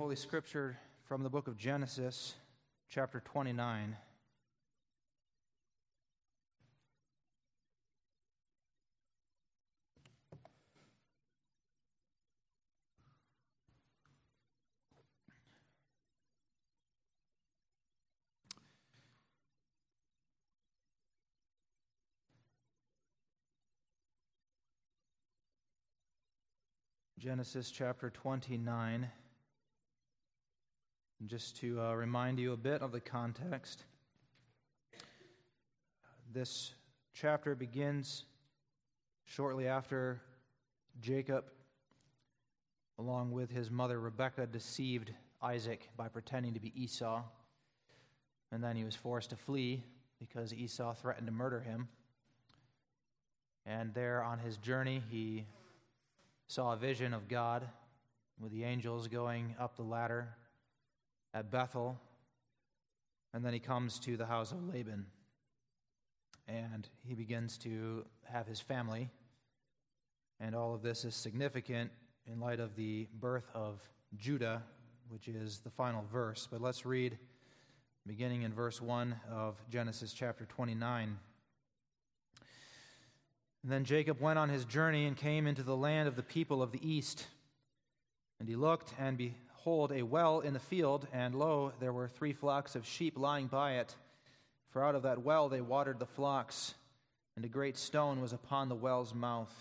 Holy Scripture from the book of Genesis, chapter 29. Genesis chapter 29. Just to uh, remind you a bit of the context, this chapter begins shortly after Jacob, along with his mother Rebekah, deceived Isaac by pretending to be Esau. And then he was forced to flee because Esau threatened to murder him. And there on his journey, he saw a vision of God with the angels going up the ladder at Bethel. And then he comes to the house of Laban. And he begins to have his family. And all of this is significant in light of the birth of Judah, which is the final verse. But let's read beginning in verse 1 of Genesis chapter 29. And then Jacob went on his journey and came into the land of the people of the east. And he looked, and behold, a well in the field, and lo, there were three flocks of sheep lying by it. For out of that well they watered the flocks, and a great stone was upon the well's mouth.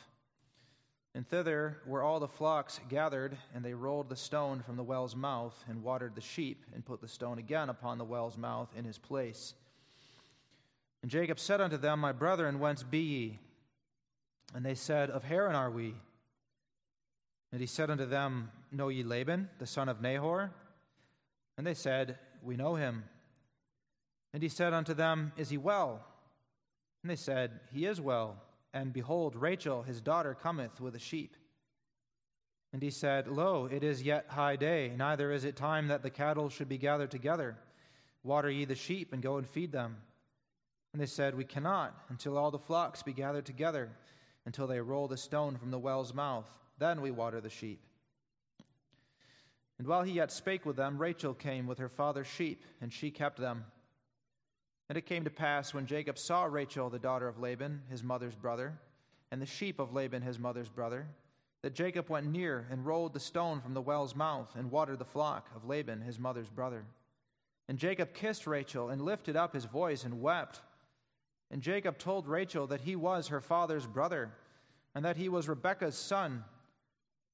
And thither were all the flocks gathered, and they rolled the stone from the well's mouth, and watered the sheep, and put the stone again upon the well's mouth in his place. And Jacob said unto them, My brethren, whence be ye? And they said, Of Haran are we. And he said unto them, Know ye Laban, the son of Nahor? And they said, We know him. And he said unto them, Is he well? And they said, He is well. And behold, Rachel, his daughter, cometh with the sheep. And he said, Lo, it is yet high day, neither is it time that the cattle should be gathered together. Water ye the sheep, and go and feed them. And they said, We cannot, until all the flocks be gathered together until they roll the stone from the well's mouth. Then we water the sheep. And while he yet spake with them, Rachel came with her father's sheep, and she kept them. And it came to pass when Jacob saw Rachel, the daughter of Laban, his mother's brother, and the sheep of Laban, his mother's brother, that Jacob went near and rolled the stone from the well's mouth and watered the flock of Laban, his mother's brother. And Jacob kissed Rachel and lifted up his voice and wept. And Jacob told Rachel that he was her father's brother, and that he was Rebekah's son.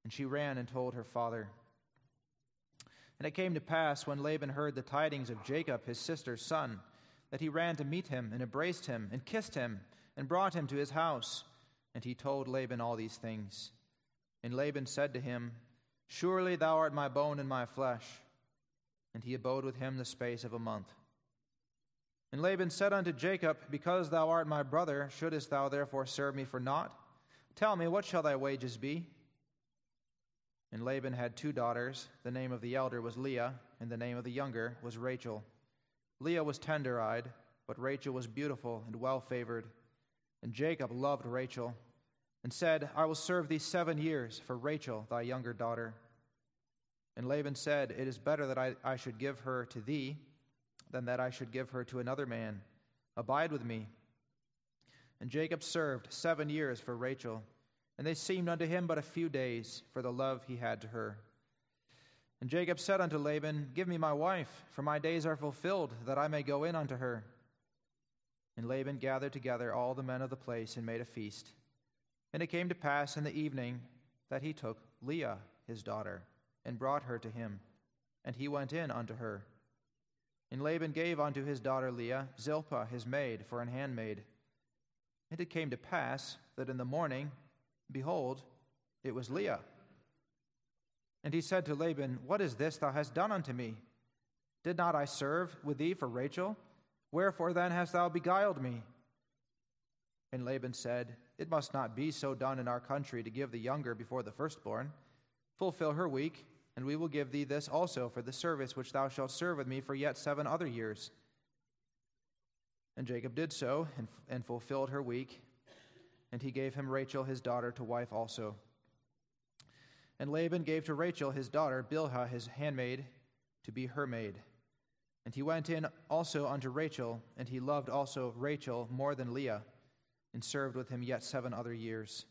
And she ran and told her father. And it came to pass, when Laban heard the tidings of Jacob, his sister's son, that he ran to meet him, and embraced him, and kissed him, and brought him to his house. And he told Laban all these things. And Laban said to him, Surely thou art my bone and my flesh. And he abode with him the space of a month. And Laban said unto Jacob, Because thou art my brother, shouldest thou therefore serve me for naught? Tell me, what shall thy wages be? And Laban had two daughters. The name of the elder was Leah, and the name of the younger was Rachel. Leah was tender eyed, but Rachel was beautiful and well favored. And Jacob loved Rachel, and said, I will serve thee seven years for Rachel, thy younger daughter. And Laban said, It is better that I, I should give her to thee than that I should give her to another man. Abide with me. And Jacob served seven years for Rachel, and they seemed unto him but a few days for the love he had to her. And Jacob said unto Laban, Give me my wife, for my days are fulfilled, that I may go in unto her. And Laban gathered together all the men of the place and made a feast. And it came to pass in the evening that he took Leah, his daughter, and brought her to him. And he went in unto her. And Laban gave unto his daughter Leah Zilpah his maid for an handmaid. And it came to pass that in the morning, behold, it was Leah. And he said to Laban, What is this thou hast done unto me? Did not I serve with thee for Rachel? Wherefore then hast thou beguiled me? And Laban said, It must not be so done in our country to give the younger before the firstborn. Fulfill her week and we will give thee this also for the service which thou shalt serve with me for yet seven other years. And Jacob did so, and, and fulfilled her week, and he gave him Rachel his daughter to wife also. And Laban gave to Rachel his daughter, Bilhah, his handmaid, to be her maid. And he went in also unto Rachel, and he loved also Rachel more than Leah, and served with him yet seven other years.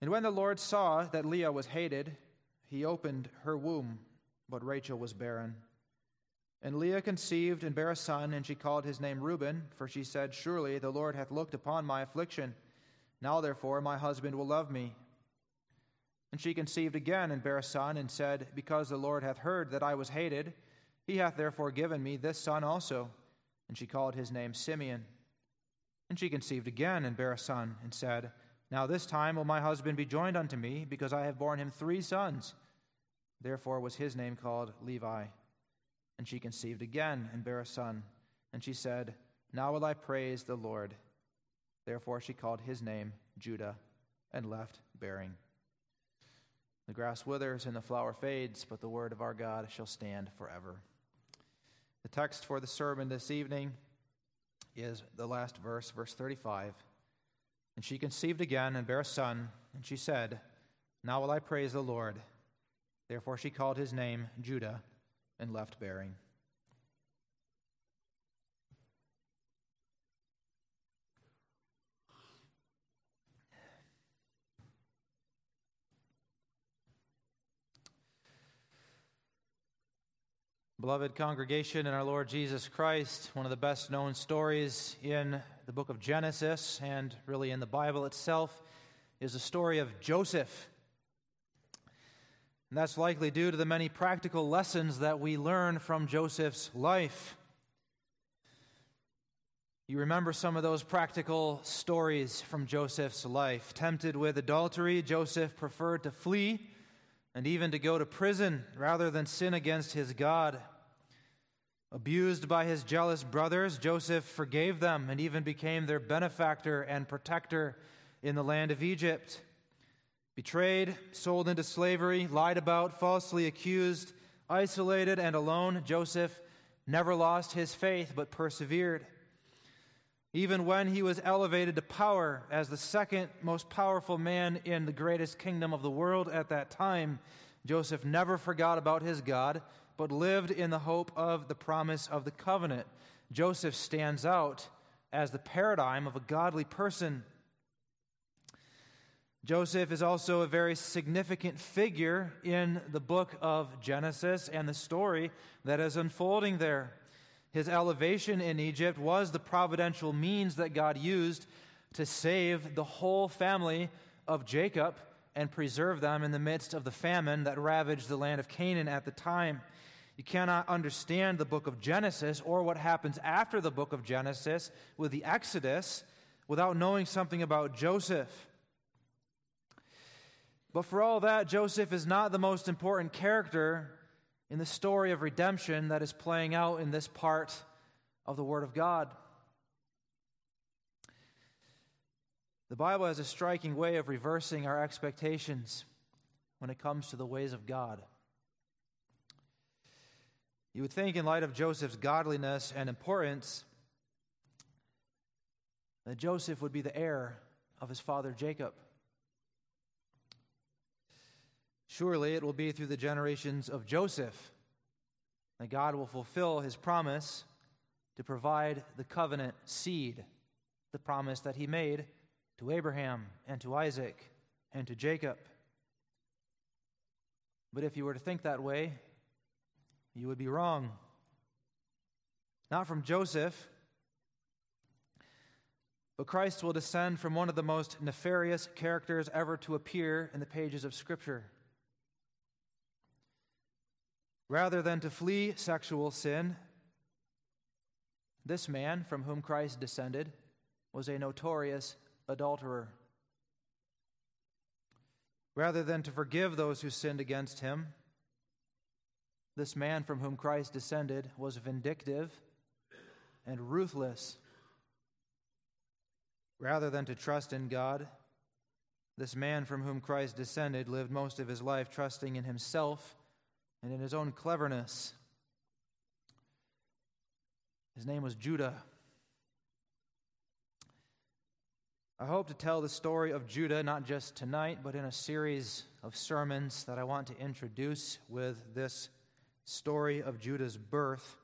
And when the Lord saw that Leah was hated, he opened her womb, but Rachel was barren. And Leah conceived and bare a son, and she called his name Reuben, for she said, Surely the Lord hath looked upon my affliction. Now therefore my husband will love me. And she conceived again and bare a son, and said, Because the Lord hath heard that I was hated, he hath therefore given me this son also. And she called his name Simeon. And she conceived again and bare a son, and said, Now this time will my husband be joined unto me, because I have borne him three sons. Therefore was his name called Levi. And she conceived again and bare a son. And she said, Now will I praise the Lord. Therefore she called his name Judah, and left bearing. The grass withers and the flower fades, but the word of our God shall stand forever. The text for the sermon this evening is the last verse, verse 35. And she conceived again and bare a son, and she said, Now will I praise the Lord. Therefore she called his name Judah and left bearing. Beloved congregation in our Lord Jesus Christ, one of the best known stories in the book of Genesis and really in the Bible itself is the story of Joseph. And that's likely due to the many practical lessons that we learn from Joseph's life. You remember some of those practical stories from Joseph's life. Tempted with adultery, Joseph preferred to flee and even to go to prison rather than sin against his God. Abused by his jealous brothers, Joseph forgave them and even became their benefactor and protector in the land of Egypt. Betrayed, sold into slavery, lied about, falsely accused, isolated, and alone, Joseph never lost his faith but persevered. Even when he was elevated to power as the second most powerful man in the greatest kingdom of the world at that time, Joseph never forgot about his God but lived in the hope of the promise of the covenant. Joseph stands out as the paradigm of a godly person. Joseph is also a very significant figure in the book of Genesis and the story that is unfolding there. His elevation in Egypt was the providential means that God used to save the whole family of Jacob and preserve them in the midst of the famine that ravaged the land of Canaan at the time. You cannot understand the book of Genesis or what happens after the book of Genesis with the Exodus without knowing something about Joseph. But for all that, Joseph is not the most important character in the story of redemption that is playing out in this part of the Word of God. The Bible has a striking way of reversing our expectations when it comes to the ways of God. You would think, in light of Joseph's godliness and importance, that Joseph would be the heir of his father Jacob. Surely it will be through the generations of Joseph that God will fulfill his promise to provide the covenant seed, the promise that he made to Abraham and to Isaac and to Jacob. But if you were to think that way, you would be wrong. Not from Joseph, but Christ will descend from one of the most nefarious characters ever to appear in the pages of Scripture. Rather than to flee sexual sin, this man from whom Christ descended was a notorious adulterer. Rather than to forgive those who sinned against him, this man from whom Christ descended was vindictive and ruthless. Rather than to trust in God, this man from whom Christ descended lived most of his life trusting in himself and in his own cleverness. His name was Judah. I hope to tell the story of Judah not just tonight, but in a series of sermons that I want to introduce with this story of Judah's birth.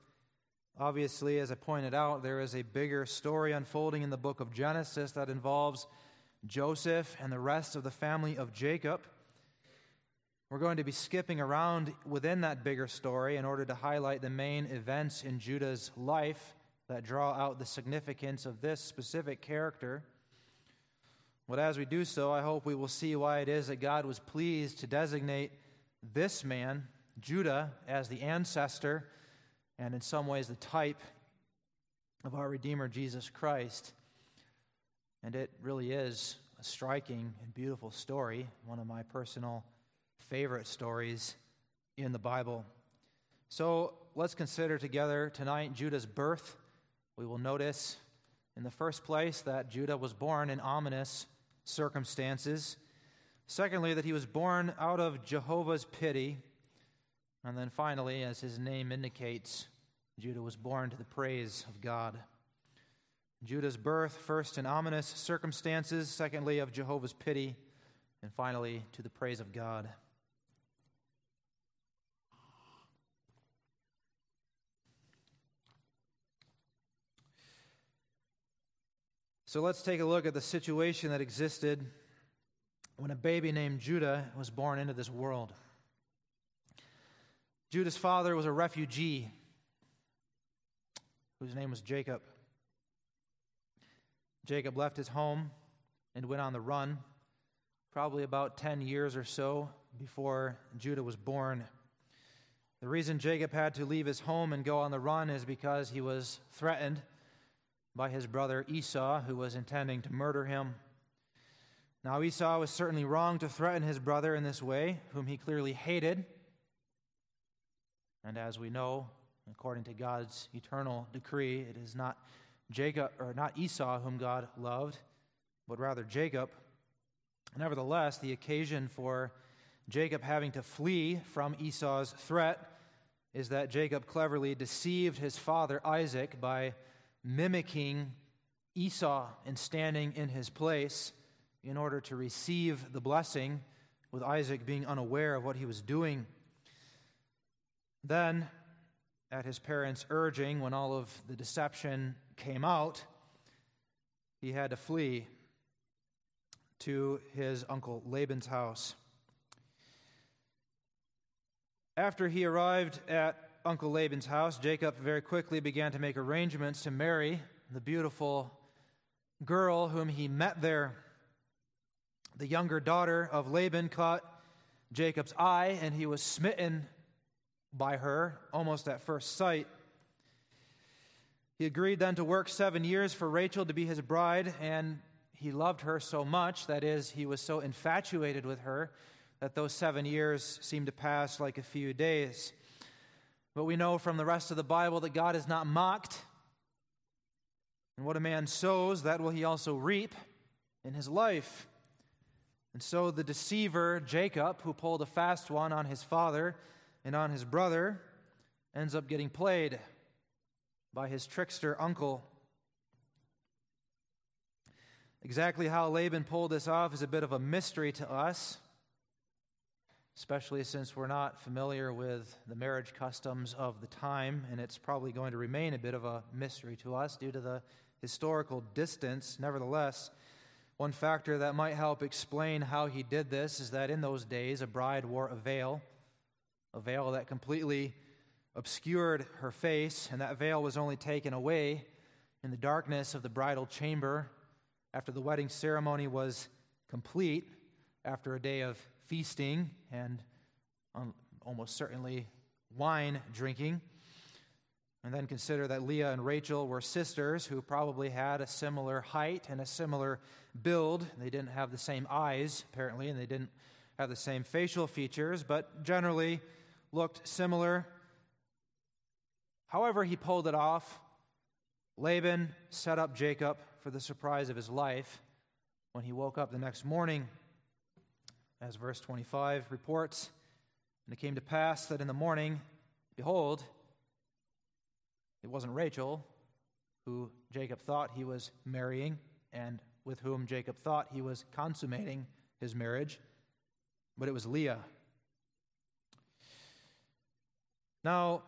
Obviously, as I pointed out, there is a bigger story unfolding in the book of Genesis that involves Joseph and the rest of the family of Jacob. We're going to be skipping around within that bigger story in order to highlight the main events in Judah's life that draw out the significance of this specific character. But as we do so, I hope we will see why it is that God was pleased to designate this man, Judah, as the ancestor and in some ways the type of our Redeemer Jesus Christ. And it really is a striking and beautiful story, one of my personal favorite stories in the Bible. So let's consider together tonight Judah's birth. We will notice in the first place that Judah was born in ominous circumstances. Secondly, that he was born out of Jehovah's pity. And then finally, as his name indicates, Judah was born to the praise of God. Judah's birth, first in ominous circumstances, secondly, of Jehovah's pity, and finally, to the praise of God. So let's take a look at the situation that existed when a baby named Judah was born into this world. Judah's father was a refugee whose name was Jacob. Jacob left his home and went on the run, probably about 10 years or so before Judah was born. The reason Jacob had to leave his home and go on the run is because he was threatened by his brother Esau, who was intending to murder him. Now, Esau was certainly wrong to threaten his brother in this way, whom he clearly hated. And as we know, according to God's eternal decree, it is not Jacob or not Esau whom God loved, but rather Jacob. Nevertheless, the occasion for Jacob having to flee from Esau's threat is that Jacob cleverly deceived his father Isaac by mimicking Esau and standing in his place in order to receive the blessing, with Isaac being unaware of what he was doing. Then, at his parents' urging, when all of the deception came out, he had to flee to his uncle Laban's house. After he arrived at Uncle Laban's house, Jacob very quickly began to make arrangements to marry the beautiful girl whom he met there. The younger daughter of Laban caught Jacob's eye, and he was smitten by her almost at first sight. He agreed then to work seven years for Rachel to be his bride, and he loved her so much, that is, he was so infatuated with her, that those seven years seemed to pass like a few days. But we know from the rest of the Bible that God is not mocked. And what a man sows, that will he also reap in his life. And so the deceiver, Jacob, who pulled a fast one on his father and on his brother, ends up getting played by his trickster uncle. Exactly how Laban pulled this off is a bit of a mystery to us especially since we're not familiar with the marriage customs of the time, and it's probably going to remain a bit of a mystery to us due to the historical distance. Nevertheless, one factor that might help explain how he did this is that in those days, a bride wore a veil, a veil that completely obscured her face, and that veil was only taken away in the darkness of the bridal chamber after the wedding ceremony was complete, after a day of feasting and um, almost certainly wine drinking. And then consider that Leah and Rachel were sisters who probably had a similar height and a similar build. They didn't have the same eyes, apparently, and they didn't have the same facial features, but generally looked similar. However, he pulled it off. Laban set up Jacob for the surprise of his life when he woke up the next morning as verse 25 reports. And it came to pass that in the morning, behold, it wasn't Rachel who Jacob thought he was marrying and with whom Jacob thought he was consummating his marriage, but it was Leah. Now,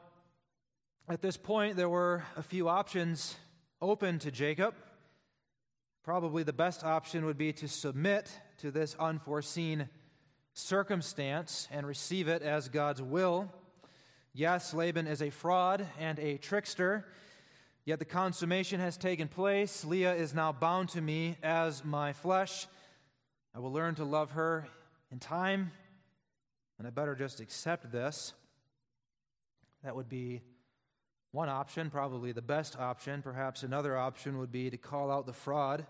at this point, there were a few options open to Jacob. Probably the best option would be to submit to this unforeseen circumstance and receive it as God's will. Yes, Laban is a fraud and a trickster, yet the consummation has taken place. Leah is now bound to me as my flesh. I will learn to love her in time, and I better just accept this. That would be one option, probably the best option. Perhaps another option would be to call out the fraud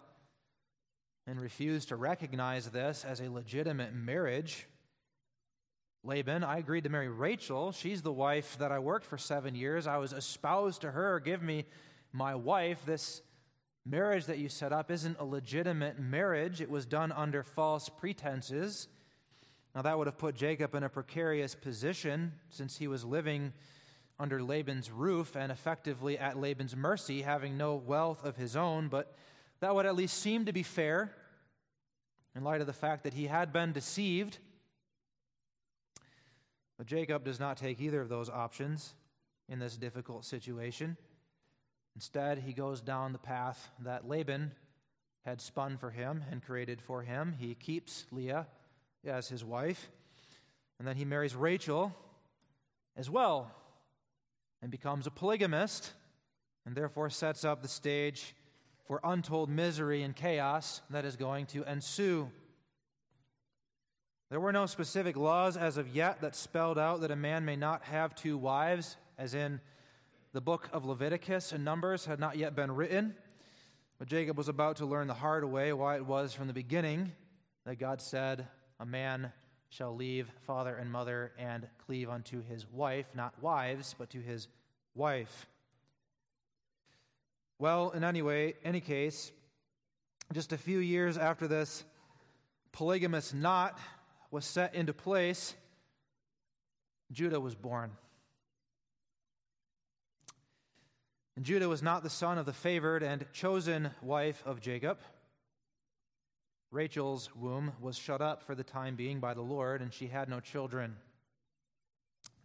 and refused to recognize this as a legitimate marriage. Laban, I agreed to marry Rachel. She's the wife that I worked for seven years. I was espoused to her. Give me my wife. This marriage that you set up isn't a legitimate marriage, it was done under false pretenses. Now, that would have put Jacob in a precarious position since he was living under Laban's roof and effectively at Laban's mercy, having no wealth of his own, but that would at least seem to be fair in light of the fact that he had been deceived. But Jacob does not take either of those options in this difficult situation. Instead, he goes down the path that Laban had spun for him and created for him. He keeps Leah as his wife, and then he marries Rachel as well and becomes a polygamist, and therefore sets up the stage for untold misery and chaos that is going to ensue. There were no specific laws as of yet that spelled out that a man may not have two wives, as in the book of Leviticus and Numbers had not yet been written. But Jacob was about to learn the hard way why it was from the beginning that God said, A man shall leave father and mother and cleave unto his wife, not wives, but to his wife. Well, in any way, any case, just a few years after this polygamous knot was set into place, Judah was born. And Judah was not the son of the favored and chosen wife of Jacob. Rachel's womb was shut up for the time being by the Lord, and she had no children.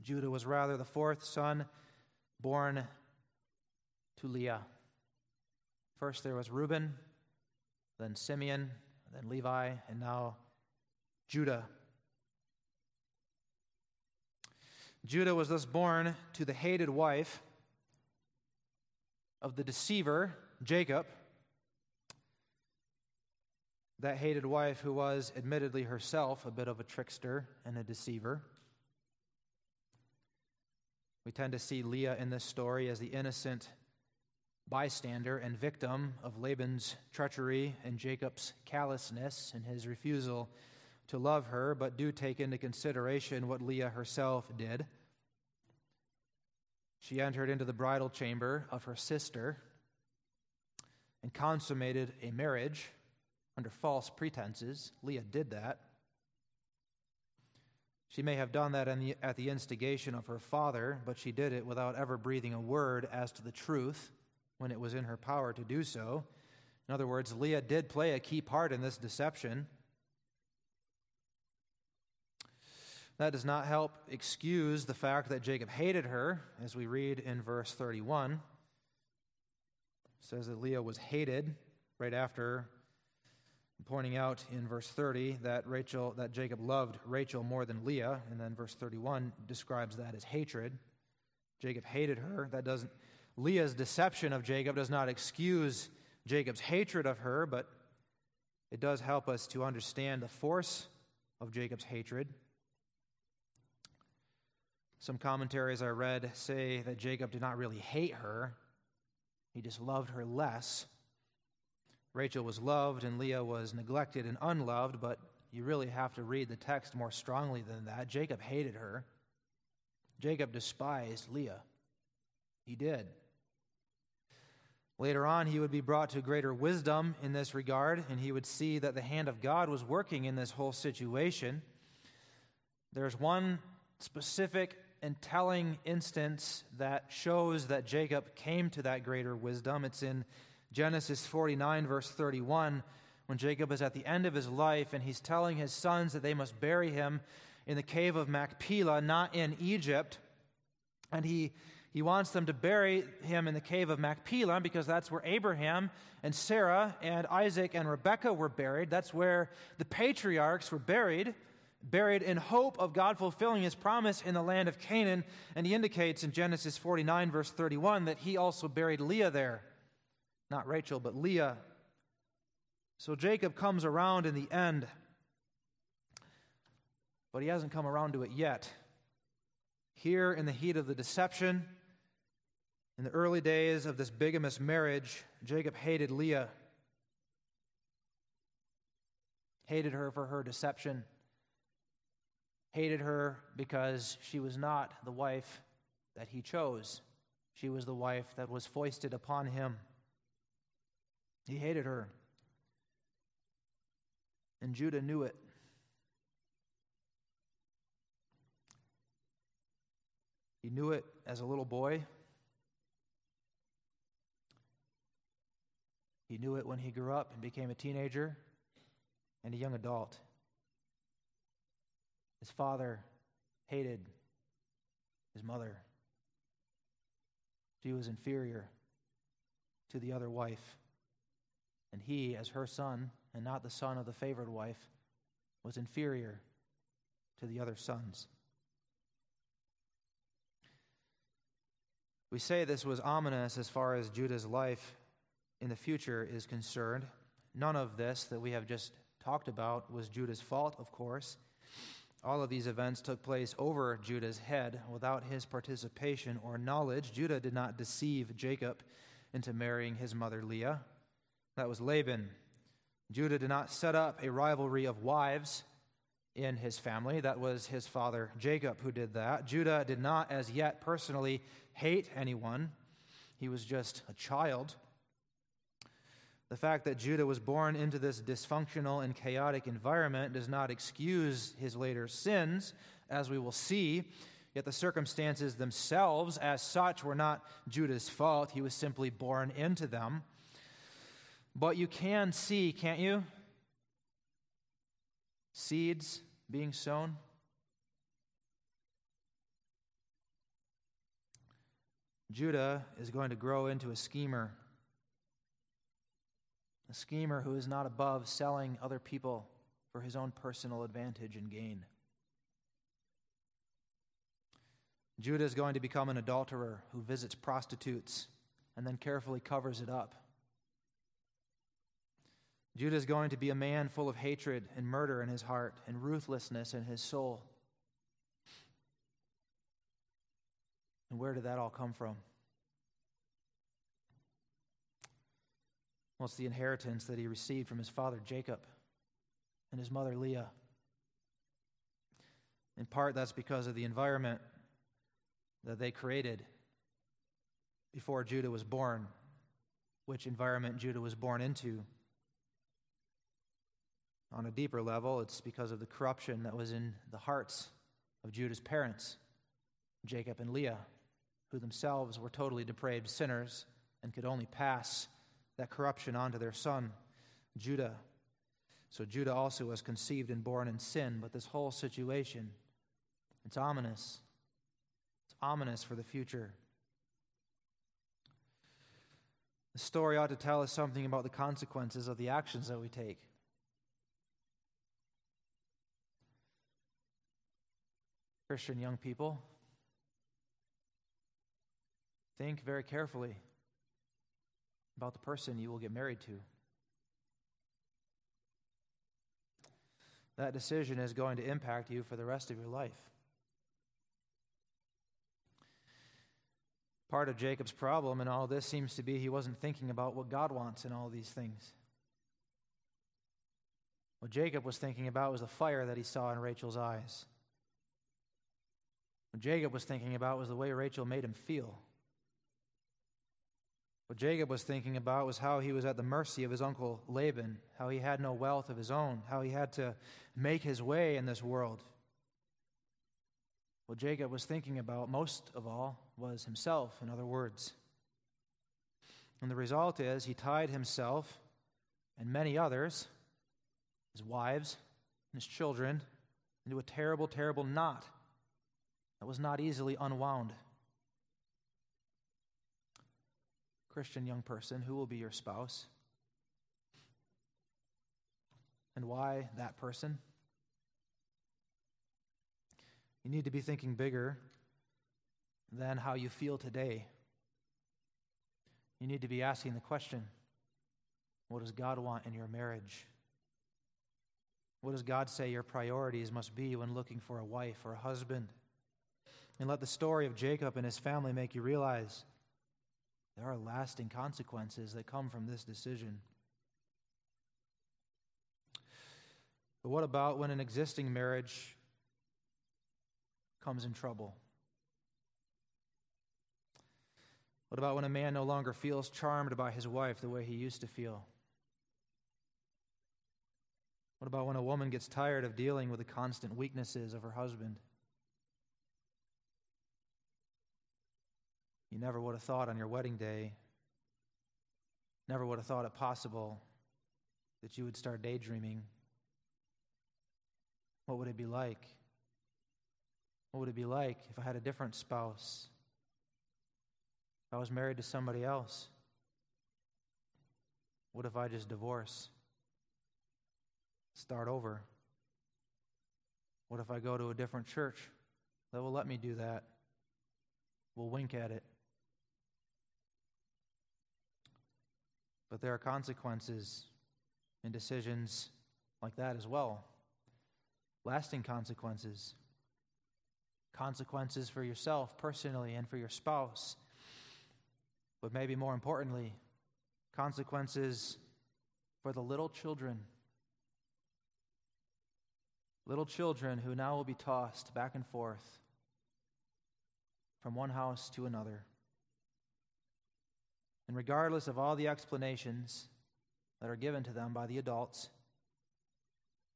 Judah was rather the fourth son born to Leah. First there was Reuben, then Simeon, then Levi, and now Judah. Judah was thus born to the hated wife of the deceiver, Jacob that hated wife who was admittedly herself a bit of a trickster and a deceiver. We tend to see Leah in this story as the innocent bystander and victim of Laban's treachery and Jacob's callousness and his refusal to love her, but do take into consideration what Leah herself did. She entered into the bridal chamber of her sister and consummated a marriage under false pretenses. Leah did that. She may have done that the, at the instigation of her father, but she did it without ever breathing a word as to the truth when it was in her power to do so. In other words, Leah did play a key part in this deception. That does not help excuse the fact that Jacob hated her, as we read in verse 31. It says that Leah was hated right after pointing out in verse 30 that Rachel that Jacob loved Rachel more than Leah and then verse 31 describes that as hatred. Jacob hated her. That doesn't Leah's deception of Jacob does not excuse Jacob's hatred of her, but it does help us to understand the force of Jacob's hatred. Some commentaries I read say that Jacob did not really hate her, he just loved her less Rachel was loved and Leah was neglected and unloved, but you really have to read the text more strongly than that. Jacob hated her. Jacob despised Leah. He did. Later on, he would be brought to greater wisdom in this regard, and he would see that the hand of God was working in this whole situation. There's one specific and telling instance that shows that Jacob came to that greater wisdom. It's in Genesis 49, verse 31, when Jacob is at the end of his life and he's telling his sons that they must bury him in the cave of Machpelah, not in Egypt. And he, he wants them to bury him in the cave of Machpelah because that's where Abraham and Sarah and Isaac and Rebekah were buried. That's where the patriarchs were buried, buried in hope of God fulfilling his promise in the land of Canaan. And he indicates in Genesis 49, verse 31, that he also buried Leah there. Not Rachel, but Leah. So Jacob comes around in the end, but he hasn't come around to it yet. Here, in the heat of the deception, in the early days of this bigamous marriage, Jacob hated Leah, hated her for her deception, hated her because she was not the wife that he chose. She was the wife that was foisted upon him. He hated her. And Judah knew it. He knew it as a little boy. He knew it when he grew up and became a teenager and a young adult. His father hated his mother. She was inferior to the other wife. And he, as her son, and not the son of the favored wife, was inferior to the other sons. We say this was ominous as far as Judah's life in the future is concerned. None of this that we have just talked about was Judah's fault, of course. All of these events took place over Judah's head without his participation or knowledge. Judah did not deceive Jacob into marrying his mother Leah. That was Laban. Judah did not set up a rivalry of wives in his family. That was his father Jacob who did that. Judah did not, as yet, personally hate anyone, he was just a child. The fact that Judah was born into this dysfunctional and chaotic environment does not excuse his later sins, as we will see. Yet the circumstances themselves, as such, were not Judah's fault. He was simply born into them. But you can see, can't you? Seeds being sown. Judah is going to grow into a schemer. A schemer who is not above selling other people for his own personal advantage and gain. Judah is going to become an adulterer who visits prostitutes and then carefully covers it up. Judah is going to be a man full of hatred and murder in his heart and ruthlessness in his soul. And where did that all come from? It's the inheritance that he received from his father Jacob and his mother Leah. In part, that's because of the environment that they created before Judah was born, which environment Judah was born into. On a deeper level, it's because of the corruption that was in the hearts of Judah's parents, Jacob and Leah, who themselves were totally depraved sinners and could only pass that corruption onto their son, Judah. So Judah also was conceived and born in sin, but this whole situation, it's ominous. It's ominous for the future. The story ought to tell us something about the consequences of the actions that we take. Christian young people, think very carefully about the person you will get married to. That decision is going to impact you for the rest of your life. Part of Jacob's problem in all this seems to be he wasn't thinking about what God wants in all these things. What Jacob was thinking about was the fire that he saw in Rachel's eyes. What Jacob was thinking about was the way Rachel made him feel. What Jacob was thinking about was how he was at the mercy of his uncle Laban, how he had no wealth of his own, how he had to make his way in this world. What Jacob was thinking about most of all was himself, in other words. And the result is he tied himself and many others, his wives and his children, into a terrible, terrible knot that was not easily unwound. Christian young person, who will be your spouse? And why that person? You need to be thinking bigger than how you feel today. You need to be asking the question what does God want in your marriage? What does God say your priorities must be when looking for a wife or a husband? And let the story of Jacob and his family make you realize there are lasting consequences that come from this decision. But what about when an existing marriage comes in trouble? What about when a man no longer feels charmed by his wife the way he used to feel? What about when a woman gets tired of dealing with the constant weaknesses of her husband? You never would have thought on your wedding day, never would have thought it possible that you would start daydreaming. What would it be like? What would it be like if I had a different spouse? If I was married to somebody else? What if I just divorce? start over? What if I go to a different church that will let me do that? We'll wink at it. But there are consequences in decisions like that as well. Lasting consequences. Consequences for yourself personally and for your spouse. But maybe more importantly, consequences for the little children little children who now will be tossed back and forth from one house to another. And regardless of all the explanations that are given to them by the adults,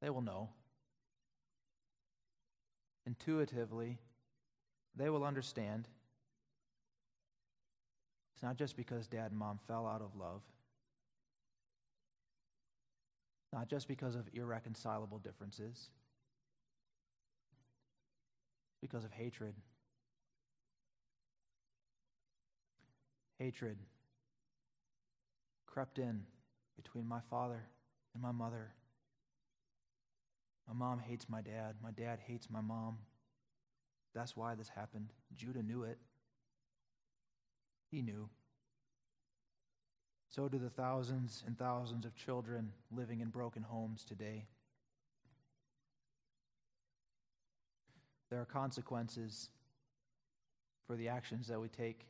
they will know. Intuitively, they will understand. It's not just because dad and mom fell out of love, not just because of irreconcilable differences because of hatred. Hatred crept in between my father and my mother. My mom hates my dad. My dad hates my mom. That's why this happened. Judah knew it. He knew. So do the thousands and thousands of children living in broken homes today. There are consequences for the actions that we take.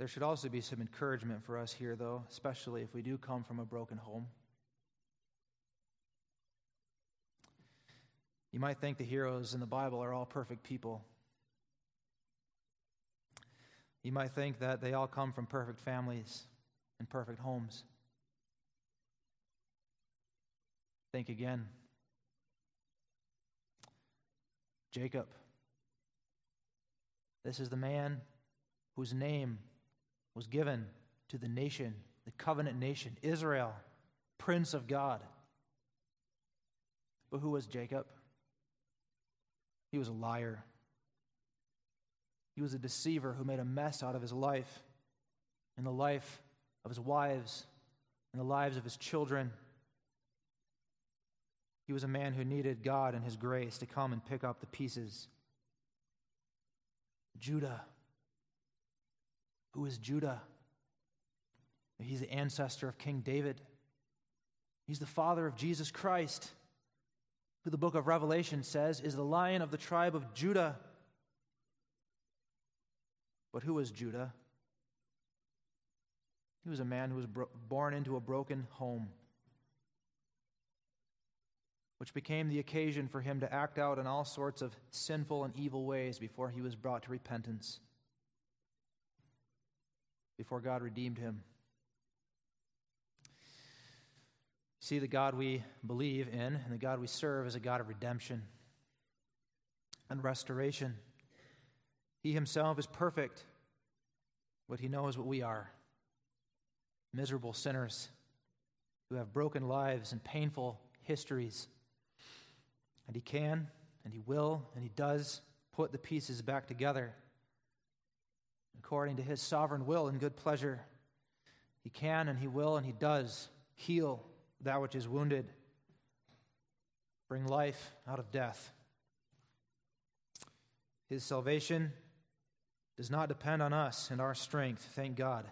There should also be some encouragement for us here, though, especially if we do come from a broken home. You might think the heroes in the Bible are all perfect people. You might think that they all come from perfect families and perfect homes. Think again. Jacob. This is the man whose name was given to the nation, the covenant nation, Israel, Prince of God. But who was Jacob? He was a liar. He was a deceiver who made a mess out of his life and the life of his wives and the lives of his children. He was a man who needed God and His grace to come and pick up the pieces. Judah. Who is Judah? He's the ancestor of King David. He's the father of Jesus Christ, who the book of Revelation says is the lion of the tribe of Judah. But who was Judah? He was a man who was bro- born into a broken home which became the occasion for him to act out in all sorts of sinful and evil ways before he was brought to repentance, before God redeemed him. See, the God we believe in and the God we serve is a God of redemption and restoration. He himself is perfect, but he knows what we are. miserable sinners who have broken lives and painful histories. And He can, and He will, and He does put the pieces back together according to His sovereign will and good pleasure. He can, and He will, and He does heal that which is wounded, bring life out of death. His salvation does not depend on us and our strength, thank God.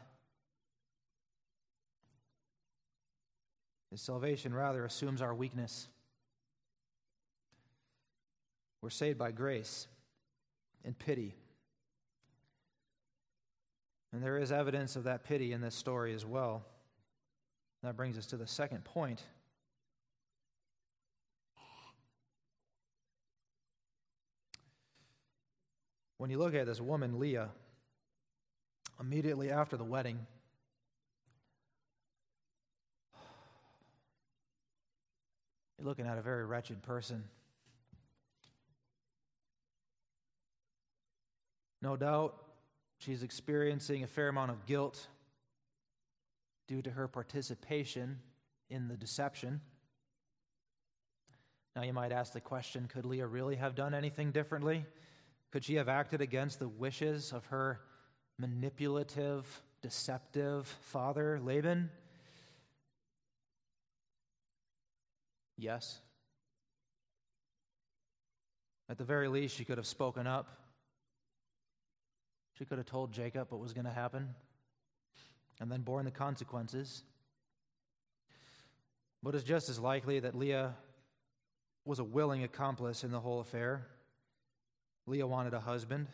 His salvation rather assumes our weakness. We're saved by grace and pity. And there is evidence of that pity in this story as well. That brings us to the second point When you look at this woman, Leah, immediately after the wedding, you're looking at a very wretched person. No doubt she's experiencing a fair amount of guilt due to her participation in the deception. Now, you might ask the question could Leah really have done anything differently? Could she have acted against the wishes of her manipulative, deceptive father, Laban? Yes. At the very least, she could have spoken up. She could have told Jacob what was going to happen and then borne the consequences. But it's just as likely that Leah was a willing accomplice in the whole affair. Leah wanted a husband.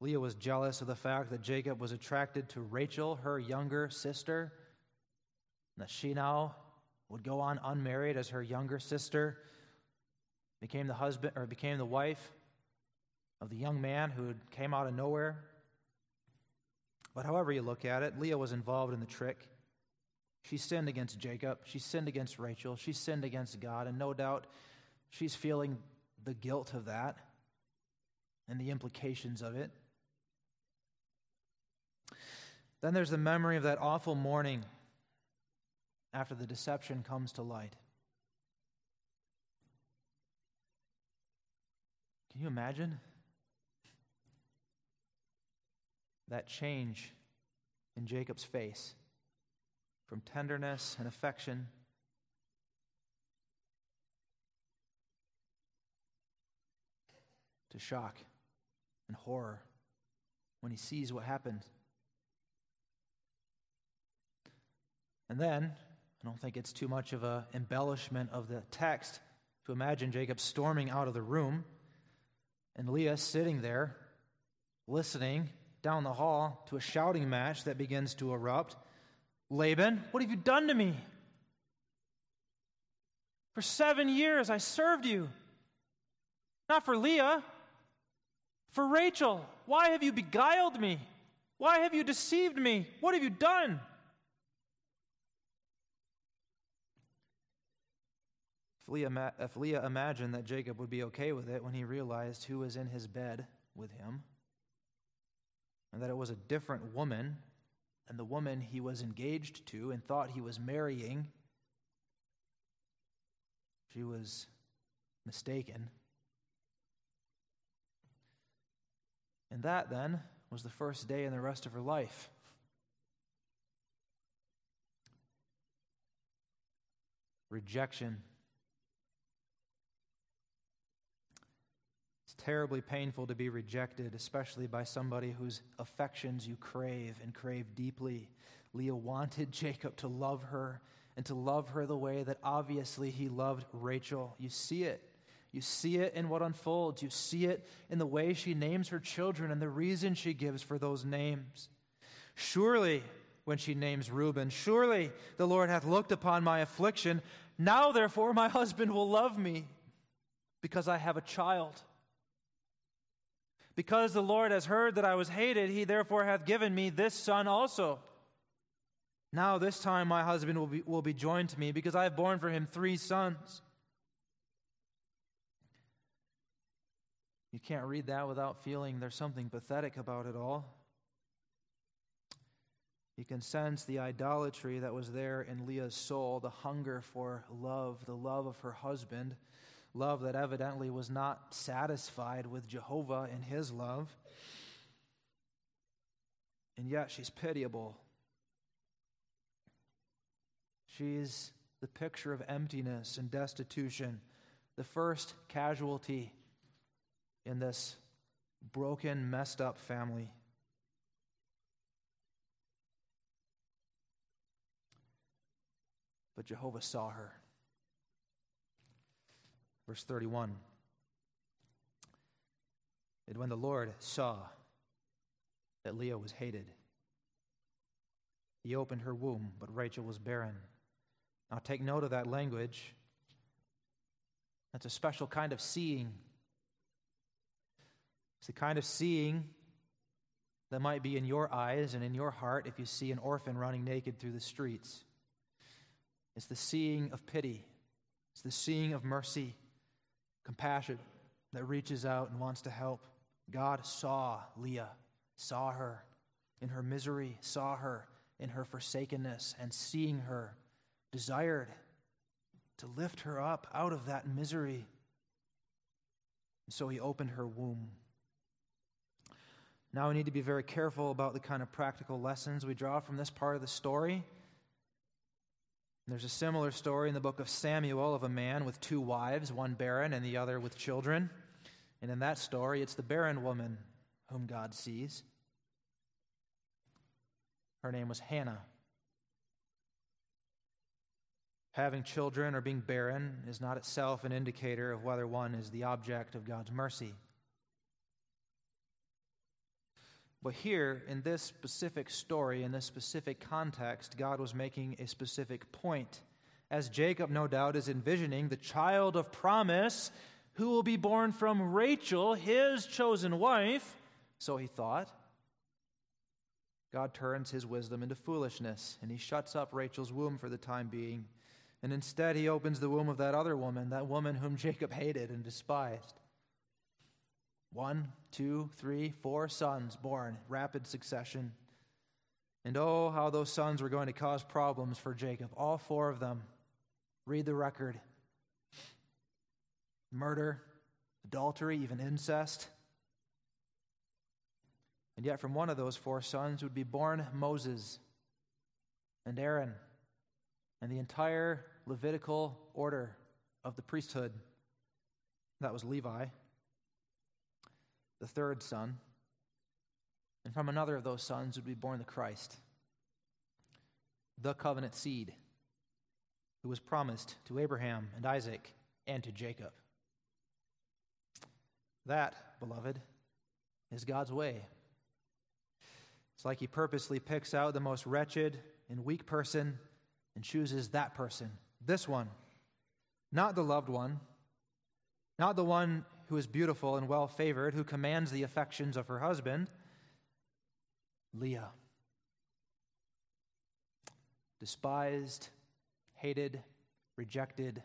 Leah was jealous of the fact that Jacob was attracted to Rachel, her younger sister, and that she now would go on unmarried as her younger sister became the husband or became the wife of the young man who came out of nowhere. But however you look at it, Leah was involved in the trick. She sinned against Jacob. She sinned against Rachel. She sinned against God. And no doubt she's feeling the guilt of that and the implications of it. Then there's the memory of that awful morning after the deception comes to light. Can you imagine that change in Jacob's face from tenderness and affection to shock? and horror when he sees what happened. And then, I don't think it's too much of an embellishment of the text to imagine Jacob storming out of the room and Leah sitting there listening down the hall to a shouting match that begins to erupt. Laban, what have you done to me? For seven years I served you. Not for Leah, for Rachel, why have you beguiled me? Why have you deceived me? What have you done? If Leah, if Leah imagined that Jacob would be okay with it when he realized who was in his bed with him, and that it was a different woman than the woman he was engaged to and thought he was marrying, she was mistaken. And that then was the first day in the rest of her life. Rejection. Terribly painful to be rejected, especially by somebody whose affections you crave and crave deeply. Leah wanted Jacob to love her and to love her the way that obviously he loved Rachel. You see it you see it in what unfolds. You see it in the way she names her children and the reason she gives for those names. Surely, when she names Reuben, surely the Lord hath looked upon my affliction. Now, therefore, my husband will love me because I have a child. Because the Lord has heard that I was hated, he therefore hath given me this son also. Now, this time, my husband will be, will be joined to me because I have borne for him three sons. You can't read that without feeling there's something pathetic about it all. You can sense the idolatry that was there in Leah's soul, the hunger for love, the love of her husband, love that evidently was not satisfied with Jehovah in his love. And yet she's pitiable. She's the picture of emptiness and destitution, the first casualty in this broken, messed up family. But Jehovah saw her. Verse 31. And when the Lord saw that Leah was hated, he opened her womb, but Rachel was barren. Now take note of that language. That's a special kind of seeing. It's the kind of seeing that might be in your eyes and in your heart if you see an orphan running naked through the streets. It's the seeing of pity, it's the seeing of mercy, compassion that reaches out and wants to help. God saw Leah, saw her in her misery, saw her in her forsakenness, and seeing her desired to lift her up out of that misery. And so he opened her womb. Now we need to be very careful about the kind of practical lessons we draw from this part of the story. There's a similar story in the book of Samuel of a man with two wives, one barren and the other with children. And in that story, it's the barren woman whom God sees. Her name was Hannah. Having children or being barren is not itself an indicator of whether one is the object of God's mercy. But here, in this specific story, in this specific context, God was making a specific point. As Jacob, no doubt, is envisioning the child of promise who will be born from Rachel, his chosen wife, so he thought. God turns his wisdom into foolishness, and he shuts up Rachel's womb for the time being and instead, he opens the womb of that other woman, that woman whom Jacob hated and despised. One, two, three, four sons born, rapid succession. And oh, how those sons were going to cause problems for Jacob. All four of them. Read the record murder, adultery, even incest. And yet, from one of those four sons would be born Moses and Aaron and the entire Levitical order of the priesthood. That was Levi, the third son. And from another of those sons would be born the Christ, the covenant seed, who was promised to Abraham and Isaac and to Jacob. That, beloved, is God's way. It's like He purposely picks out the most wretched and weak person and chooses that person this one, not the loved one, not the one who is beautiful and well favored, who commands the affections of her husband, Leah. Despised, hated, rejected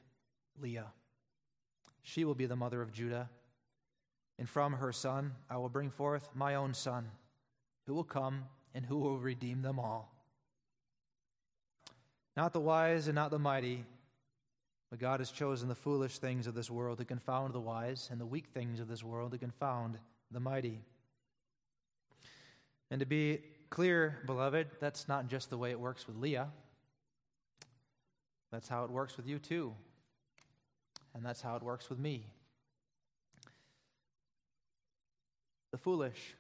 Leah. She will be the mother of Judah. And from her son I will bring forth my own son, who will come and who will redeem them all. Not the wise and not the mighty, but God has chosen the foolish things of this world to confound the wise, and the weak things of this world to confound the mighty. And to be clear, beloved, that's not just the way it works with Leah. That's how it works with you too. And that's how it works with me. The foolish,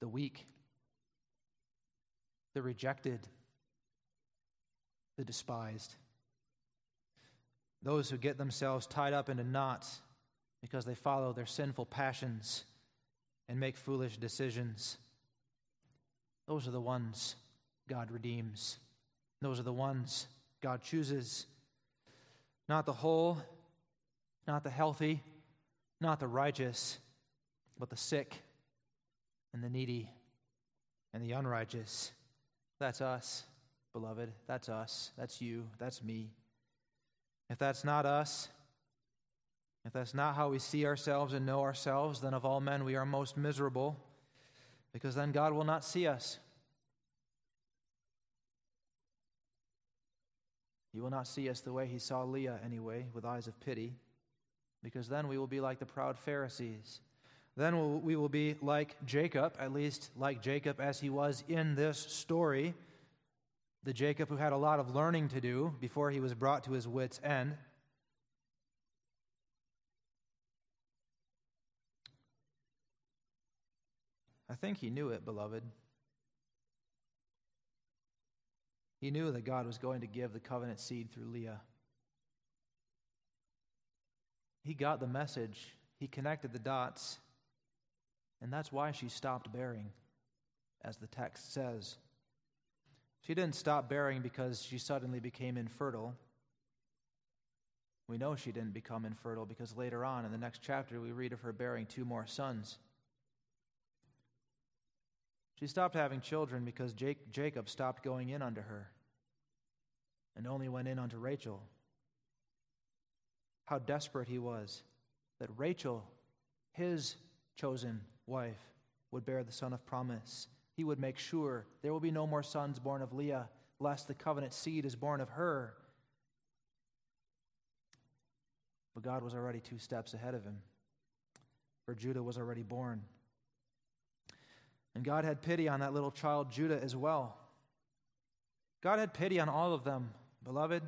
the weak, the rejected, the despised. Those who get themselves tied up into knots because they follow their sinful passions and make foolish decisions. Those are the ones God redeems. Those are the ones God chooses. Not the whole, not the healthy, not the righteous, but the sick and the needy and the unrighteous. That's us, beloved. That's us. That's you. That's me. If that's not us, if that's not how we see ourselves and know ourselves, then of all men we are most miserable. because then God will not see us. He will not see us the way he saw Leah anyway, with eyes of pity, because then we will be like the proud Pharisees. Then we will be like Jacob, at least like Jacob as he was in this story. The Jacob who had a lot of learning to do before he was brought to his wits' end. I think he knew it, beloved. He knew that God was going to give the covenant seed through Leah. He got the message, he connected the dots, and that's why she stopped bearing, as the text says. She didn't stop bearing because she suddenly became infertile. We know she didn't become infertile because later on in the next chapter we read of her bearing two more sons. She stopped having children because Jacob stopped going in unto her and only went in unto Rachel. How desperate he was that Rachel, his chosen wife, would bear the son of promise. He would make sure there will be no more sons born of Leah, lest the covenant seed is born of her. But God was already two steps ahead of him, for Judah was already born. And God had pity on that little child, Judah, as well. God had pity on all of them, beloved.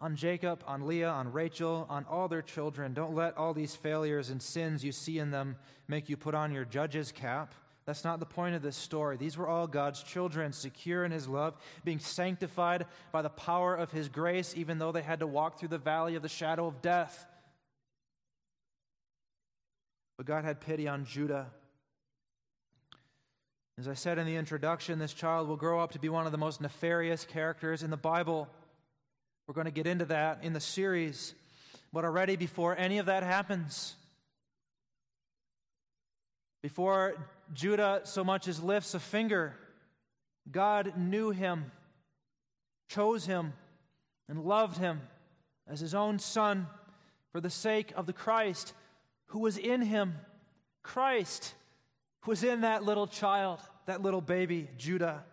On Jacob, on Leah, on Rachel, on all their children. Don't let all these failures and sins you see in them make you put on your judge's cap. That's not the point of this story. These were all God's children, secure in His love, being sanctified by the power of His grace, even though they had to walk through the valley of the shadow of death. But God had pity on Judah as I said in the introduction, this child will grow up to be one of the most nefarious characters in the Bible. We're going to get into that in the series. But already before any of that happens, before Judah so much as lifts a finger, God knew him, chose him, and loved him as his own son for the sake of the Christ who was in him. Christ was in that little child, that little baby, Judah,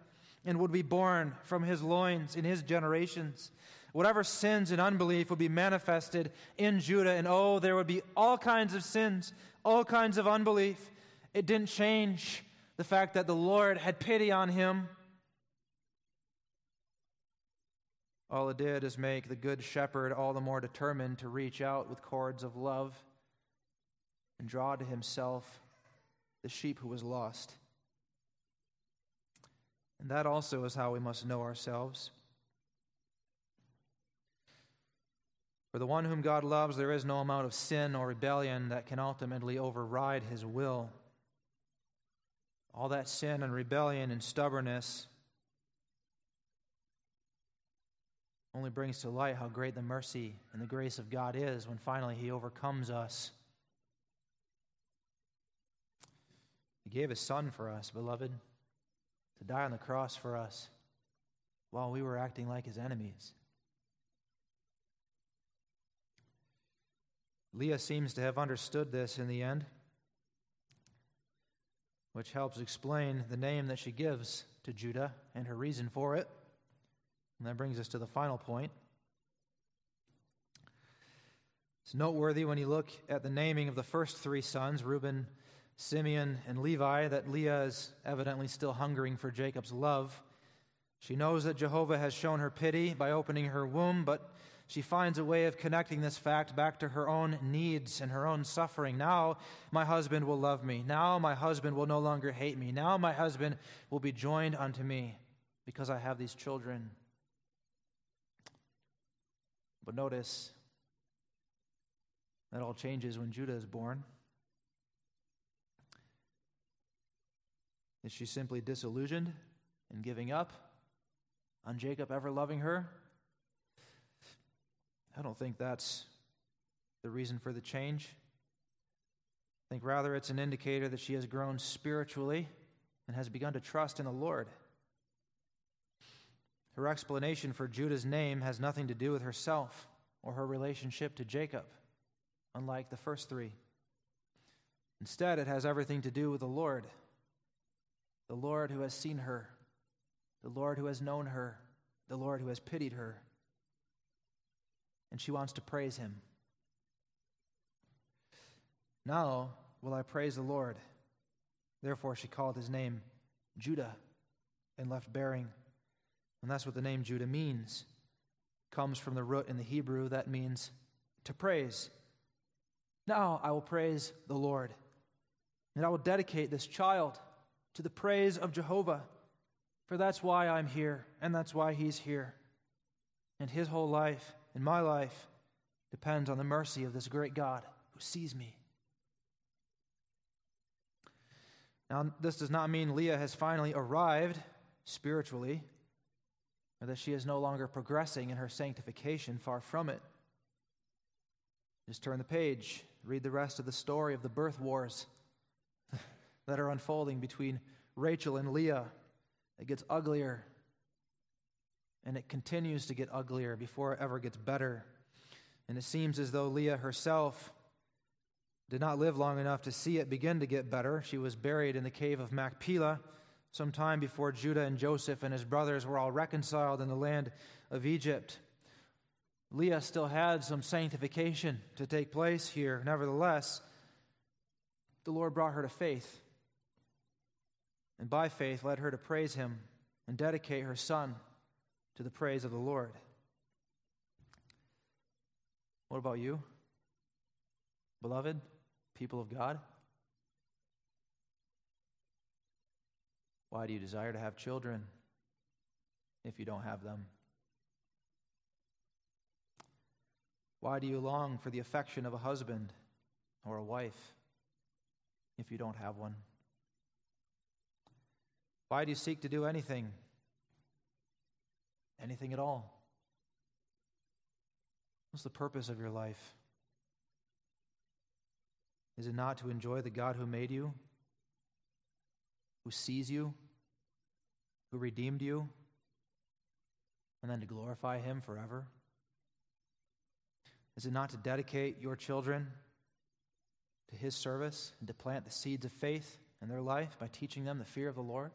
and would be born from his loins in his generations. Whatever sins and unbelief would be manifested in Judah, and oh, there would be all kinds of sins, all kinds of unbelief. It didn't change the fact that the Lord had pity on him. All it did is make the good shepherd all the more determined to reach out with cords of love and draw to himself the sheep who was lost. And that also is how we must know ourselves. For the one whom God loves, there is no amount of sin or rebellion that can ultimately override his will. All that sin and rebellion and stubbornness only brings to light how great the mercy and the grace of God is when finally he overcomes us He gave his son for us, beloved, to die on the cross for us while we were acting like his enemies. Leah seems to have understood this in the end, which helps explain the name that she gives to Judah and her reason for it. And that brings us to the final point. It's noteworthy when you look at the naming of the first three sons Reuben, Simeon and Levi that Leah is evidently still hungering for Jacob's love. She knows that Jehovah has shown her pity by opening her womb, but she finds a way of connecting this fact back to her own needs and her own suffering. Now my husband will love me. Now my husband will no longer hate me. Now my husband will be joined unto me because I have these children. But notice that all changes when Judah is born. Is she simply disillusioned and giving up on Jacob ever loving her? I don't think that's the reason for the change. I think rather it's an indicator that she has grown spiritually and has begun to trust in the Lord. Her explanation for Judah's name has nothing to do with herself or her relationship to Jacob, unlike the first three. Instead, it has everything to do with the Lord. The Lord who has seen her, the Lord who has known her, the Lord who has pitied her. And she wants to praise him. Now will I praise the Lord. Therefore, she called his name Judah and left bearing. And that's what the name Judah means. Comes from the root in the Hebrew that means to praise. Now I will praise the Lord. And I will dedicate this child to the praise of Jehovah, for that's why I'm here, and that's why he's here. And his whole life and my life depends on the mercy of this great God who sees me. Now, this does not mean Leah has finally arrived spiritually, or that she is no longer progressing in her sanctification. Far from it. Just turn the page, read the rest of the story of the birth wars that are unfolding between Rachel and Leah. It gets uglier, and it continues to get uglier before it ever gets better. And it seems as though Leah herself did not live long enough to see it begin to get better. She was buried in the cave of Machpelah some time before Judah and Joseph and his brothers were all reconciled in the land of Egypt. Leah still had some sanctification to take place here. Nevertheless, the Lord brought her to faith, and by faith led her to praise him and dedicate her son to the praise of the Lord. What about you? Beloved? people of God? Why do you desire to have children if you don't have them? Why do you long for the affection of a husband or a wife if you don't have one? Why do you seek to do anything? Anything at all? What's the purpose of your life? Is it not to enjoy the God who made you, who sees you, who redeemed you, and then to glorify him forever? Is it not to dedicate your children to his service and to plant the seeds of faith in their life by teaching them the fear of the Lord?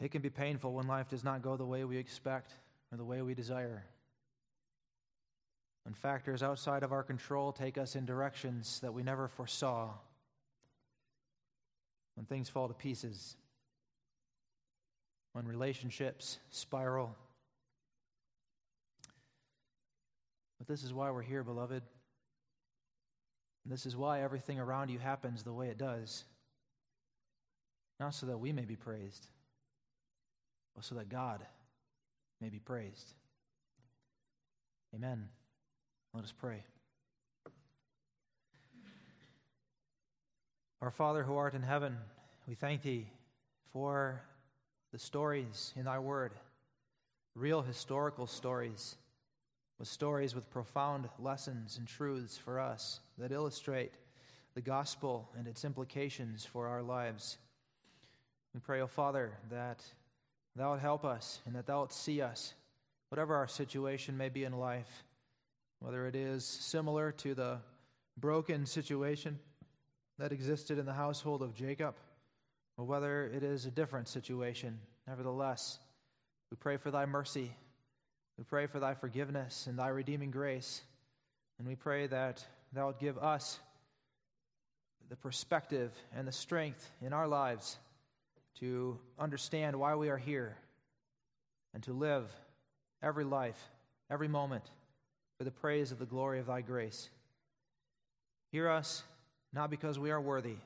It can be painful when life does not go the way we expect or the way we desire. When factors outside of our control take us in directions that we never foresaw. When things fall to pieces. When relationships spiral. But this is why we're here, beloved. And this is why everything around you happens the way it does. Not so that we may be praised, so that God may be praised. Amen. Let us pray. Our Father who art in heaven, we thank thee for the stories in thy word, real historical stories, with stories with profound lessons and truths for us that illustrate the gospel and its implications for our lives. We pray, O oh Father, that thou would help us and that thou would see us, whatever our situation may be in life whether it is similar to the broken situation that existed in the household of Jacob, or whether it is a different situation. Nevertheless, we pray for thy mercy. We pray for thy forgiveness and thy redeeming grace. And we pray that thou would give us the perspective and the strength in our lives to understand why we are here and to live every life, every moment for the praise of the glory of thy grace. Hear us, not because we are worthy,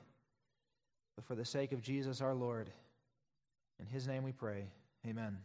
but for the sake of Jesus our Lord. In his name we pray. Amen.